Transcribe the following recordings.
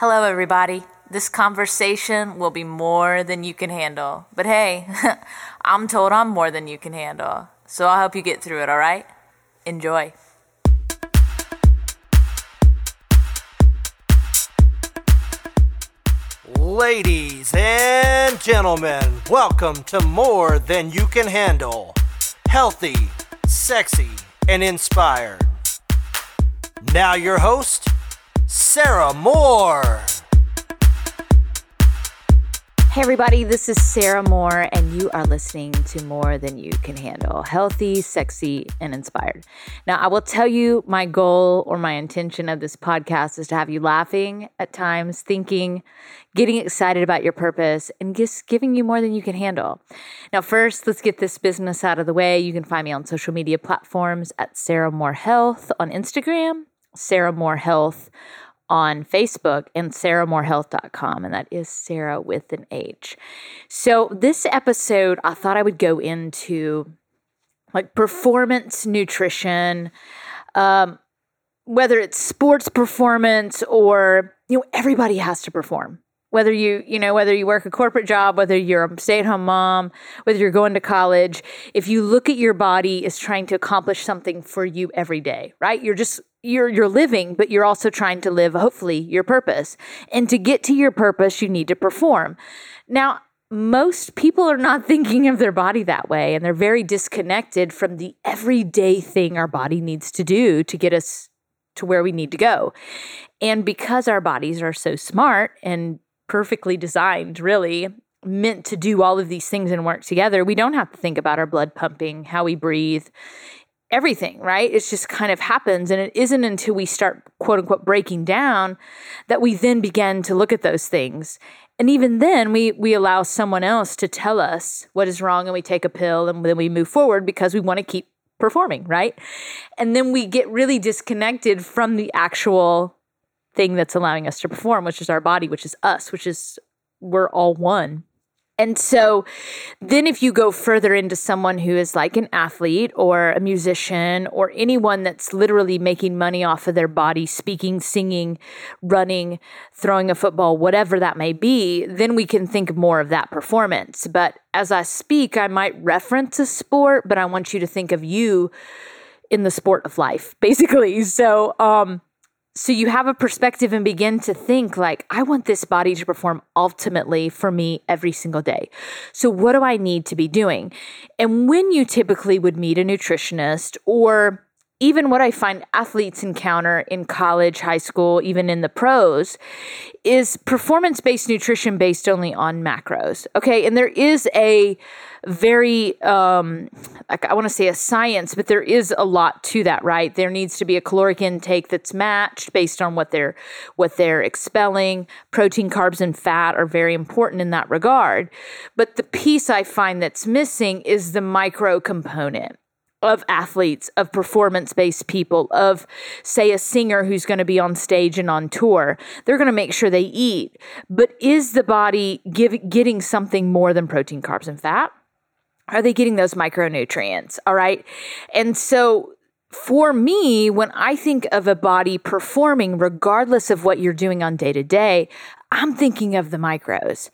Hello, everybody. This conversation will be more than you can handle. But hey, I'm told I'm more than you can handle. So I'll help you get through it, all right? Enjoy. Ladies and gentlemen, welcome to More Than You Can Handle. Healthy, sexy, and inspired. Now, your host, Sarah Moore. Hey, everybody, this is Sarah Moore, and you are listening to More Than You Can Handle healthy, sexy, and inspired. Now, I will tell you my goal or my intention of this podcast is to have you laughing at times, thinking, getting excited about your purpose, and just giving you more than you can handle. Now, first, let's get this business out of the way. You can find me on social media platforms at Sarah Moore Health on Instagram, Sarah Moore Health on Facebook and sarahmoorehealth.com. And that is Sarah with an H. So, this episode, I thought I would go into like performance nutrition, um, whether it's sports performance or, you know, everybody has to perform whether you you know whether you work a corporate job whether you're a stay-at-home mom whether you're going to college if you look at your body as trying to accomplish something for you every day right you're just you're you're living but you're also trying to live hopefully your purpose and to get to your purpose you need to perform now most people are not thinking of their body that way and they're very disconnected from the everyday thing our body needs to do to get us to where we need to go and because our bodies are so smart and perfectly designed, really, meant to do all of these things and work together. We don't have to think about our blood pumping, how we breathe, everything, right? It just kind of happens. And it isn't until we start, quote unquote, breaking down that we then begin to look at those things. And even then, we, we allow someone else to tell us what is wrong and we take a pill and then we move forward because we want to keep performing, right? And then we get really disconnected from the actual thing that's allowing us to perform, which is our body, which is us, which is we're all one. And so then if you go further into someone who is like an athlete or a musician or anyone that's literally making money off of their body, speaking, singing, running, throwing a football, whatever that may be, then we can think more of that performance. But as I speak, I might reference a sport, but I want you to think of you in the sport of life, basically. So, um, so you have a perspective and begin to think like i want this body to perform ultimately for me every single day so what do i need to be doing and when you typically would meet a nutritionist or even what I find athletes encounter in college, high school, even in the pros, is performance based nutrition based only on macros. Okay. And there is a very, um, like I want to say a science, but there is a lot to that, right? There needs to be a caloric intake that's matched based on what they're, what they're expelling. Protein, carbs, and fat are very important in that regard. But the piece I find that's missing is the micro component of athletes, of performance based people, of, say, a singer who's going to be on stage and on tour. They're going to make sure they eat. But is the body give, getting something more than protein, carbs, and fat? Are they getting those micronutrients? All right. And so for me, when I think of a body performing, regardless of what you're doing on day to day, I'm thinking of the micros.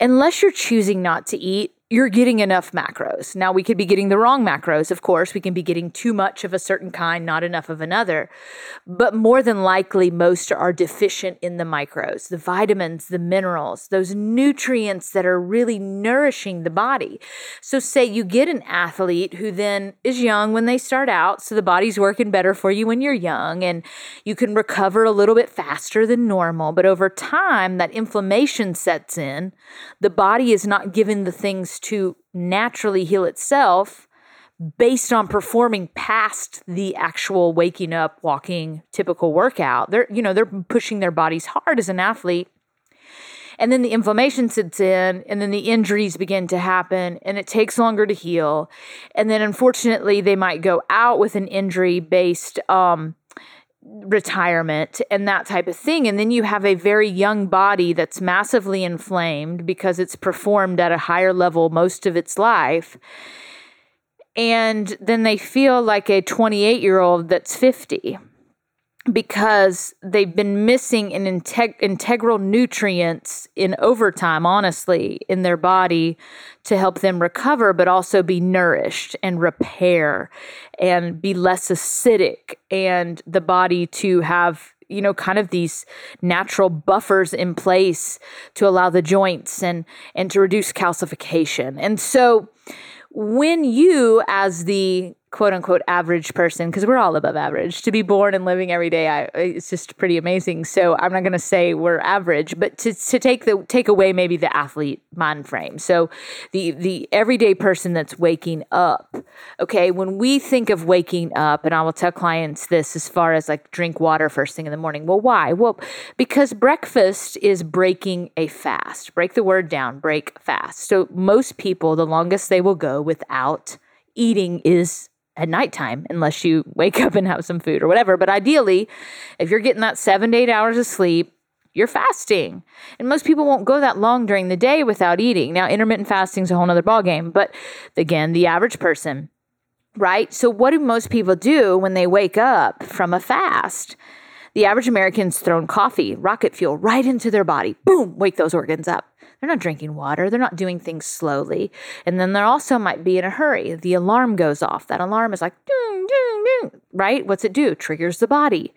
Unless you're choosing not to eat, you're getting enough macros. Now, we could be getting the wrong macros, of course. We can be getting too much of a certain kind, not enough of another. But more than likely, most are deficient in the micros, the vitamins, the minerals, those nutrients that are really nourishing the body. So, say you get an athlete who then is young when they start out, so the body's working better for you when you're young, and you can recover a little bit faster than normal. But over time, that inflammation sets in. The body is not given the things to naturally heal itself based on performing past the actual waking up walking typical workout. They're you know they're pushing their bodies hard as an athlete. And then the inflammation sits in and then the injuries begin to happen and it takes longer to heal. And then unfortunately they might go out with an injury based um, retirement and that type of thing. And then you have a very young body that's massively inflamed because it's performed at a higher level most of its life. And then they feel like a 28 year old that's 50. Because they've been missing an integ- integral nutrients in overtime honestly in their body to help them recover but also be nourished and repair and be less acidic and the body to have you know kind of these natural buffers in place to allow the joints and and to reduce calcification. And so when you as the quote unquote average person because we're all above average to be born and living every day I, it's just pretty amazing. So i'm not going to say we're average but to, to take the take away maybe the athlete mind frame. So the the everyday person that's waking up okay when we think of waking up and i will tell clients this as far as like drink water first thing in the morning. Well why? Well because breakfast is breaking a fast. Break the word down break fast. So most people the longest they will go without eating is at nighttime unless you wake up and have some food or whatever. But ideally, if you're getting that seven to eight hours of sleep, you're fasting. And most people won't go that long during the day without eating. Now, intermittent fasting is a whole other ballgame. But again, the average person, right? So, what do most people do when they wake up from a fast? The average American's thrown coffee, rocket fuel right into their body. Boom, wake those organs up. They're not drinking water. They're not doing things slowly. And then there also might be in a hurry. The alarm goes off. That alarm is like, ding, ding, ding, right? What's it do? Triggers the body.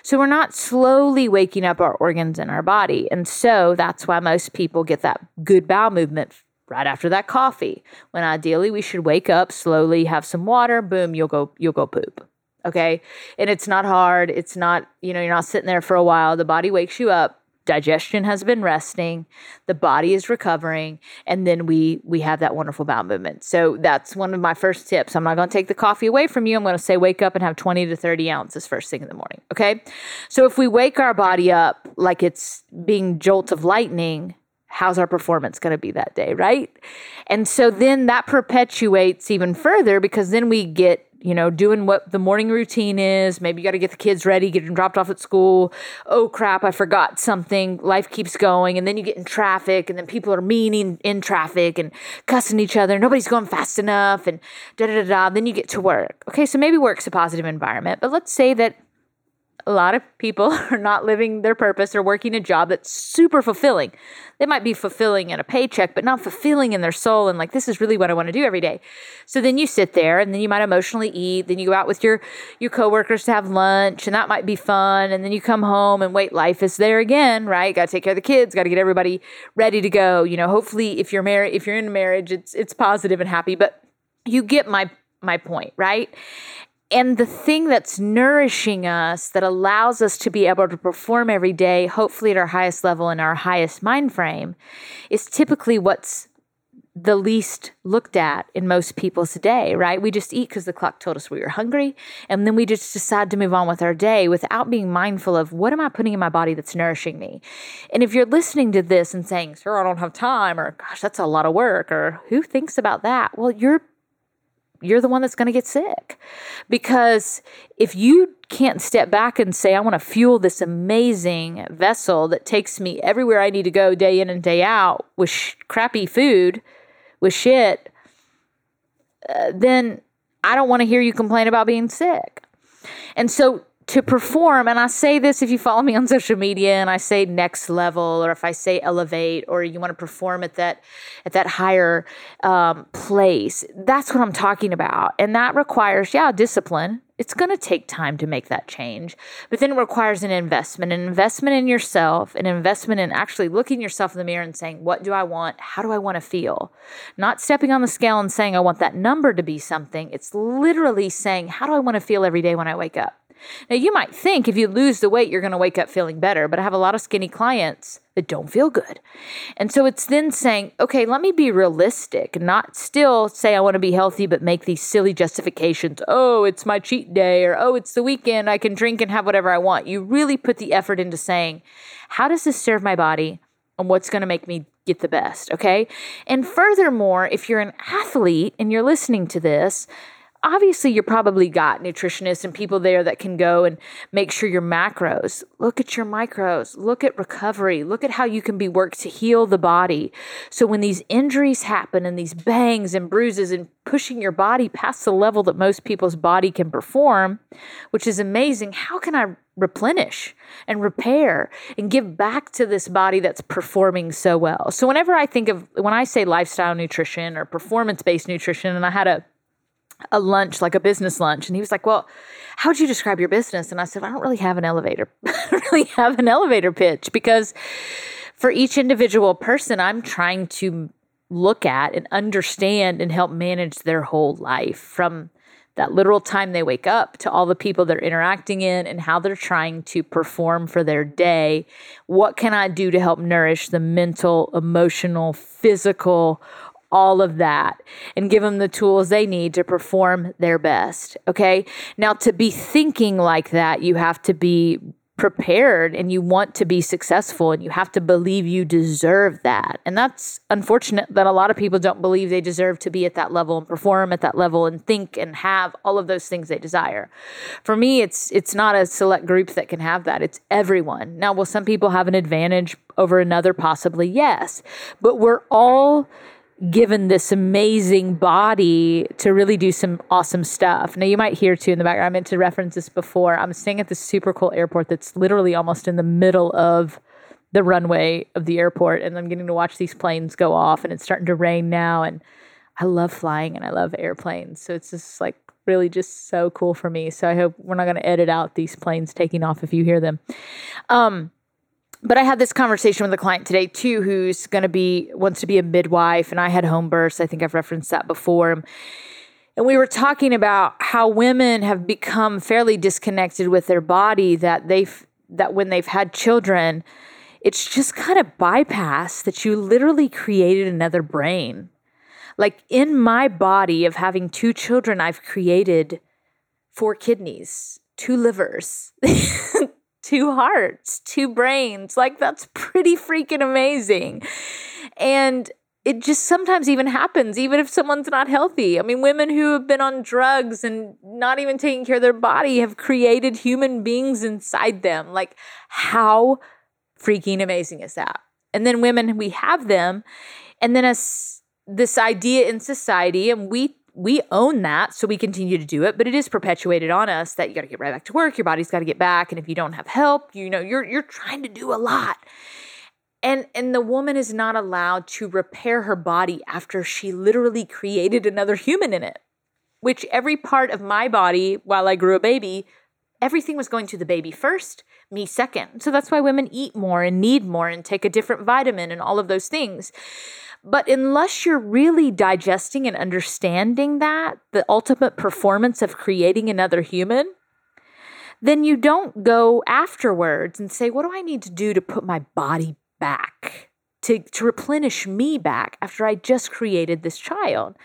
So we're not slowly waking up our organs in our body. And so that's why most people get that good bowel movement right after that coffee. When ideally we should wake up slowly, have some water, boom, you'll go you'll go poop. Okay? And it's not hard. It's not, you know, you're not sitting there for a while. The body wakes you up digestion has been resting the body is recovering and then we we have that wonderful bowel movement. So that's one of my first tips. I'm not going to take the coffee away from you. I'm going to say wake up and have 20 to 30 ounces first thing in the morning okay? So if we wake our body up like it's being jolt of lightning how's our performance going to be that day right? And so then that perpetuates even further because then we get you know, doing what the morning routine is. Maybe you got to get the kids ready, get them dropped off at school. Oh crap, I forgot something. Life keeps going. And then you get in traffic, and then people are meaning in traffic and cussing each other. Nobody's going fast enough, and da da da da. Then you get to work. Okay, so maybe work's a positive environment, but let's say that a lot of people are not living their purpose. They're working a job that's super fulfilling. They might be fulfilling in a paycheck, but not fulfilling in their soul. And like, this is really what I want to do every day. So then you sit there and then you might emotionally eat. Then you go out with your, your coworkers to have lunch and that might be fun. And then you come home and wait, life is there again, right? Got to take care of the kids, got to get everybody ready to go. You know, hopefully if you're married, if you're in a marriage, it's, it's positive and happy, but you get my, my point, right? And the thing that's nourishing us that allows us to be able to perform every day hopefully at our highest level in our highest mind frame is typically what's the least looked at in most people's day, right? We just eat because the clock told us we were hungry. And then we just decide to move on with our day without being mindful of what am I putting in my body that's nourishing me? And if you're listening to this and saying, sir, I don't have time, or gosh, that's a lot of work, or who thinks about that? Well, you're you're the one that's going to get sick. Because if you can't step back and say, I want to fuel this amazing vessel that takes me everywhere I need to go day in and day out with sh- crappy food, with shit, uh, then I don't want to hear you complain about being sick. And so to perform and i say this if you follow me on social media and i say next level or if i say elevate or you want to perform at that at that higher um, place that's what i'm talking about. And that requires yeah discipline. It's going to take time to make that change but then it requires an investment an investment in yourself an investment in actually looking yourself in the mirror and saying what do i want? How do i want to feel? Not stepping on the scale and saying i want that number to be something. It's literally saying how do i want to feel every day when i wake up now, you might think if you lose the weight, you're going to wake up feeling better, but I have a lot of skinny clients that don't feel good. And so it's then saying, okay, let me be realistic, not still say I want to be healthy, but make these silly justifications. Oh, it's my cheat day, or oh, it's the weekend. I can drink and have whatever I want. You really put the effort into saying, how does this serve my body? And what's going to make me get the best? Okay. And furthermore, if you're an athlete and you're listening to this, obviously you're probably got nutritionists and people there that can go and make sure your macros look at your micros look at recovery look at how you can be worked to heal the body. So when these injuries happen and these bangs and bruises and pushing your body past the level that most people's body can perform which is amazing how can i replenish and repair and give back to this body that's performing so well? So whenever i think of when i say lifestyle nutrition or performance based nutrition and i had a a lunch, like a business lunch. And he was like, Well, how would you describe your business? And I said, I don't really have an elevator. I don't really have an elevator pitch because for each individual person, I'm trying to look at and understand and help manage their whole life from that literal time they wake up to all the people they're interacting in and how they're trying to perform for their day. What can I do to help nourish the mental, emotional, physical, all of that and give them the tools they need to perform their best. Okay. Now, to be thinking like that, you have to be prepared and you want to be successful and you have to believe you deserve that. And that's unfortunate that a lot of people don't believe they deserve to be at that level and perform at that level and think and have all of those things they desire. For me, it's it's not a select group that can have that. It's everyone. Now, will some people have an advantage over another possibly? Yes. But we're all given this amazing body to really do some awesome stuff. Now, you might hear too in the background, I meant to reference this before. I'm staying at this super cool airport that's literally almost in the middle of the runway of the airport, and I'm getting to watch these planes go off, and it's starting to rain now. And I love flying and I love airplanes. So it's just like really just so cool for me. So I hope we're not going to edit out these planes taking off if you hear them. Um, but I had this conversation with a client today too, who's going to be wants to be a midwife, and I had home births. I think I've referenced that before. And we were talking about how women have become fairly disconnected with their body. That they've that when they've had children, it's just kind of bypassed. That you literally created another brain. Like in my body of having two children, I've created four kidneys, two livers. two hearts, two brains. Like, that's pretty freaking amazing. And it just sometimes even happens, even if someone's not healthy. I mean, women who have been on drugs and not even taking care of their body have created human beings inside them. Like, how freaking amazing is that? And then women, we have them. And then as this idea in society, and we we own that, so we continue to do it, but it is perpetuated on us that you got to get right back to work, your body's got to get back, and if you don't have help, you know, you're you're trying to do a lot. And and the woman is not allowed to repair her body after she literally created another human in it. Which every part of my body while I grew a baby, everything was going to the baby first, me second. So that's why women eat more and need more and take a different vitamin and all of those things. But unless you're really digesting and understanding that, the ultimate performance of creating another human, then you don't go afterwards and say, What do I need to do to put my body back, to, to replenish me back after I just created this child?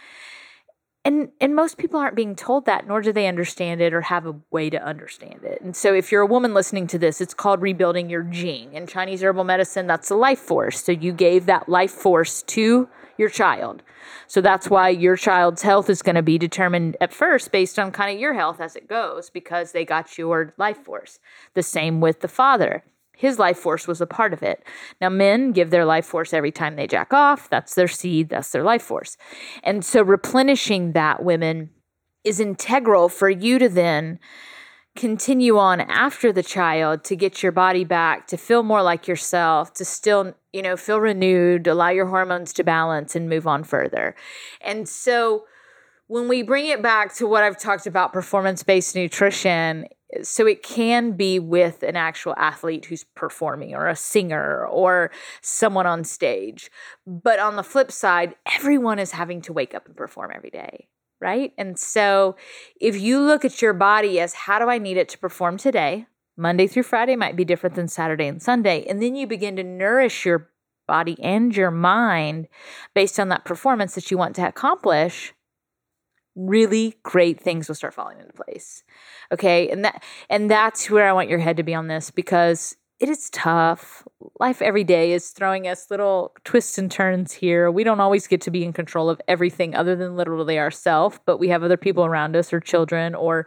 And and most people aren't being told that nor do they understand it or have a way to understand it. And so if you're a woman listening to this it's called rebuilding your jing in chinese herbal medicine that's the life force. So you gave that life force to your child. So that's why your child's health is going to be determined at first based on kind of your health as it goes because they got your life force. The same with the father his life force was a part of it. Now, men give their life force every time they jack off. That's their seed, that's their life force. And so, replenishing that, women, is integral for you to then continue on after the child to get your body back, to feel more like yourself, to still, you know, feel renewed, allow your hormones to balance and move on further. And so, when we bring it back to what I've talked about performance based nutrition, so it can be with an actual athlete who's performing or a singer or someone on stage. But on the flip side, everyone is having to wake up and perform every day, right? And so if you look at your body as how do I need it to perform today? Monday through Friday might be different than Saturday and Sunday. And then you begin to nourish your body and your mind based on that performance that you want to accomplish really great things will start falling into place. Okay? And that and that's where I want your head to be on this because it is tough. life every day is throwing us little twists and turns here. We don't always get to be in control of everything other than literally ourselves, but we have other people around us or children or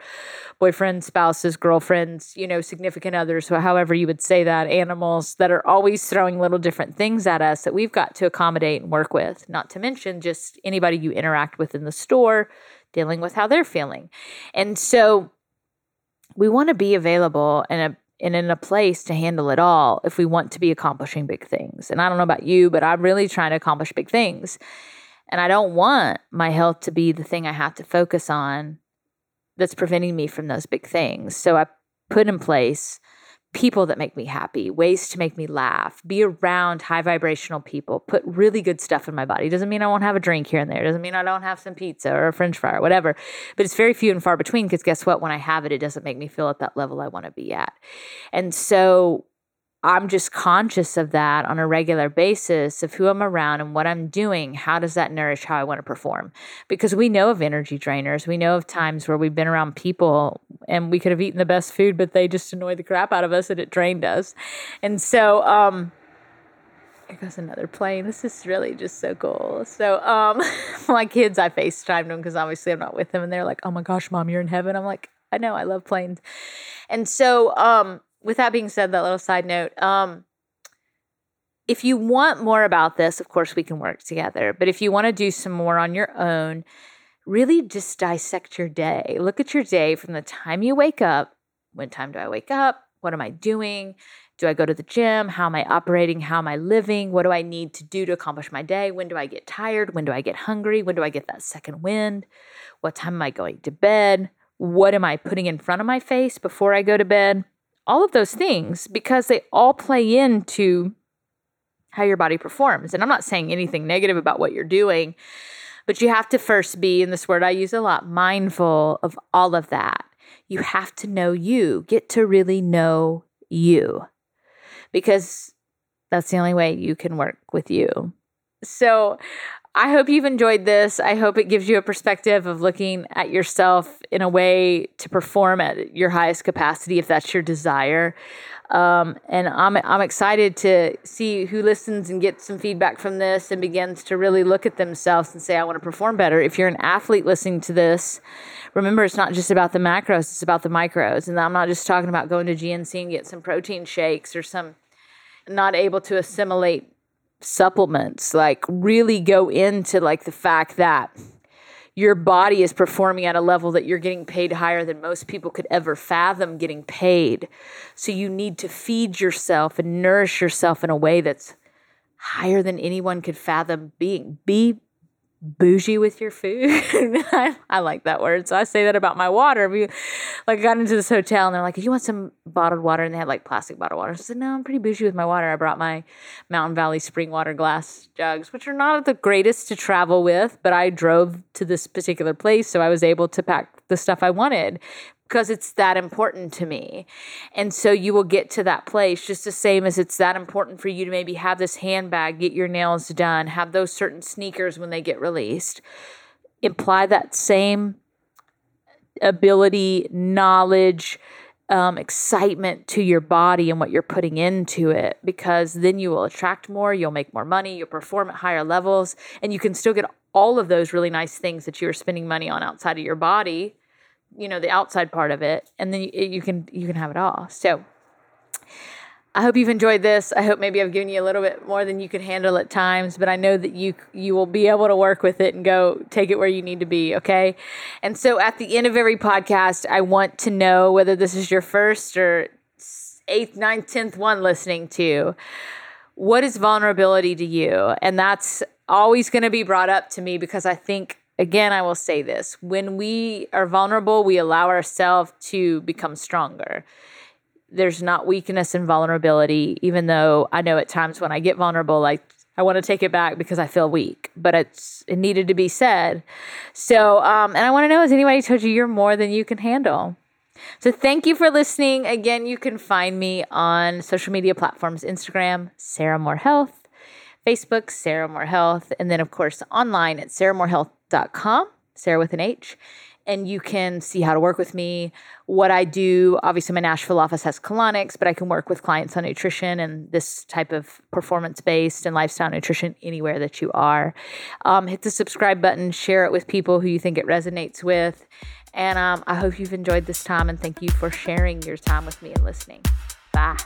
boyfriends, spouses, girlfriends, you know, significant others, however you would say that, animals that are always throwing little different things at us that we've got to accommodate and work with, not to mention just anybody you interact with in the store, dealing with how they're feeling. And so we want to be available and and in a place to handle it all if we want to be accomplishing big things. And I don't know about you, but I'm really trying to accomplish big things. And I don't want my health to be the thing I have to focus on that's preventing me from those big things. So I put in place people that make me happy, ways to make me laugh, be around high vibrational people, put really good stuff in my body. Doesn't mean I won't have a drink here and there. Doesn't mean I don't have some pizza or a french fry or whatever. But it's very few and far between because guess what? When I have it, it doesn't make me feel at that level I want to be at. And so I'm just conscious of that on a regular basis of who I'm around and what I'm doing. How does that nourish how I want to perform? Because we know of energy drainers. We know of times where we've been around people and we could have eaten the best food, but they just annoyed the crap out of us and it drained us. And so, um, here goes another plane. This is really just so cool. So, um, my kids, I FaceTimed them because obviously I'm not with them, and they're like, "Oh my gosh, mom, you're in heaven." I'm like, "I know, I love planes," and so, um, with that being said, that little side note, um, if you want more about this, of course, we can work together. But if you want to do some more on your own, really just dissect your day. Look at your day from the time you wake up. When time do I wake up? What am I doing? Do I go to the gym? How am I operating? How am I living? What do I need to do to accomplish my day? When do I get tired? When do I get hungry? When do I get that second wind? What time am I going to bed? What am I putting in front of my face before I go to bed? all of those things because they all play into how your body performs. And I'm not saying anything negative about what you're doing, but you have to first be, and this word I use a lot, mindful of all of that. You have to know you, get to really know you because that's the only way you can work with you. So I hope you've enjoyed this. I hope it gives you a perspective of looking at yourself in a way to perform at your highest capacity if that's your desire. Um, and I'm, I'm excited to see who listens and gets some feedback from this and begins to really look at themselves and say, I want to perform better. If you're an athlete listening to this, remember it's not just about the macros, it's about the micros. And I'm not just talking about going to GNC and get some protein shakes or some not able to assimilate supplements like really go into like the fact that your body is performing at a level that you're getting paid higher than most people could ever fathom getting paid. So you need to feed yourself and nourish yourself in a way that's higher than anyone could fathom being. Be bougie with your food. I, I, like that word. So I say that about my water. We like I got into this hotel and they're like, you want some bottled water? And they had like plastic bottled water. I said, no, I'm pretty bougie with my water. I brought my Mountain Valley spring water glass jugs, which are not the greatest to travel with, but I drove to this particular place. So I was able to pack the stuff I wanted because it's that important to me. And so you will get to that place just the same as it's that important for you to maybe have this handbag, get your nails done, have those certain sneakers when they get released. Imply that same ability, knowledge, um, excitement to your body and what you're putting into it because then you will attract more, you'll make more money, you'll perform at higher levels, and you can still get all of those really nice things that you are spending money on outside of your body you know the outside part of it and then you, you can you can have it all so I hope you've enjoyed this. I hope maybe I've given you a little bit more than you could handle at times, but I know that you you will be able to work with it and go take it where you need to be, okay? And so at the end of every podcast, I want to know whether this is your first or eighth, ninth, tenth one listening to. What is vulnerability to you? And that's always going to be brought up to me because I think again, I will say this when we are vulnerable, we allow ourselves to become stronger. There's not weakness and vulnerability, even though I know at times when I get vulnerable, like I want to take it back because I feel weak, but it's it needed to be said. So, um, and I want to know has anybody told you you're more than you can handle? So, thank you for listening. Again, you can find me on social media platforms Instagram, Sarah Moore Health, Facebook, Sarah Moore Health, and then, of course, online at sarahmoorehealth.com, Sarah with an H. and you can see how to work with me. What I do, obviously, my Nashville office has colonics, but I can work with clients on nutrition and this type of performance based and lifestyle nutrition anywhere that you are. Um, hit the subscribe button, share it with people who you think it resonates with. And um, I hope you've enjoyed this time and thank you for sharing your time with me and listening. Bye.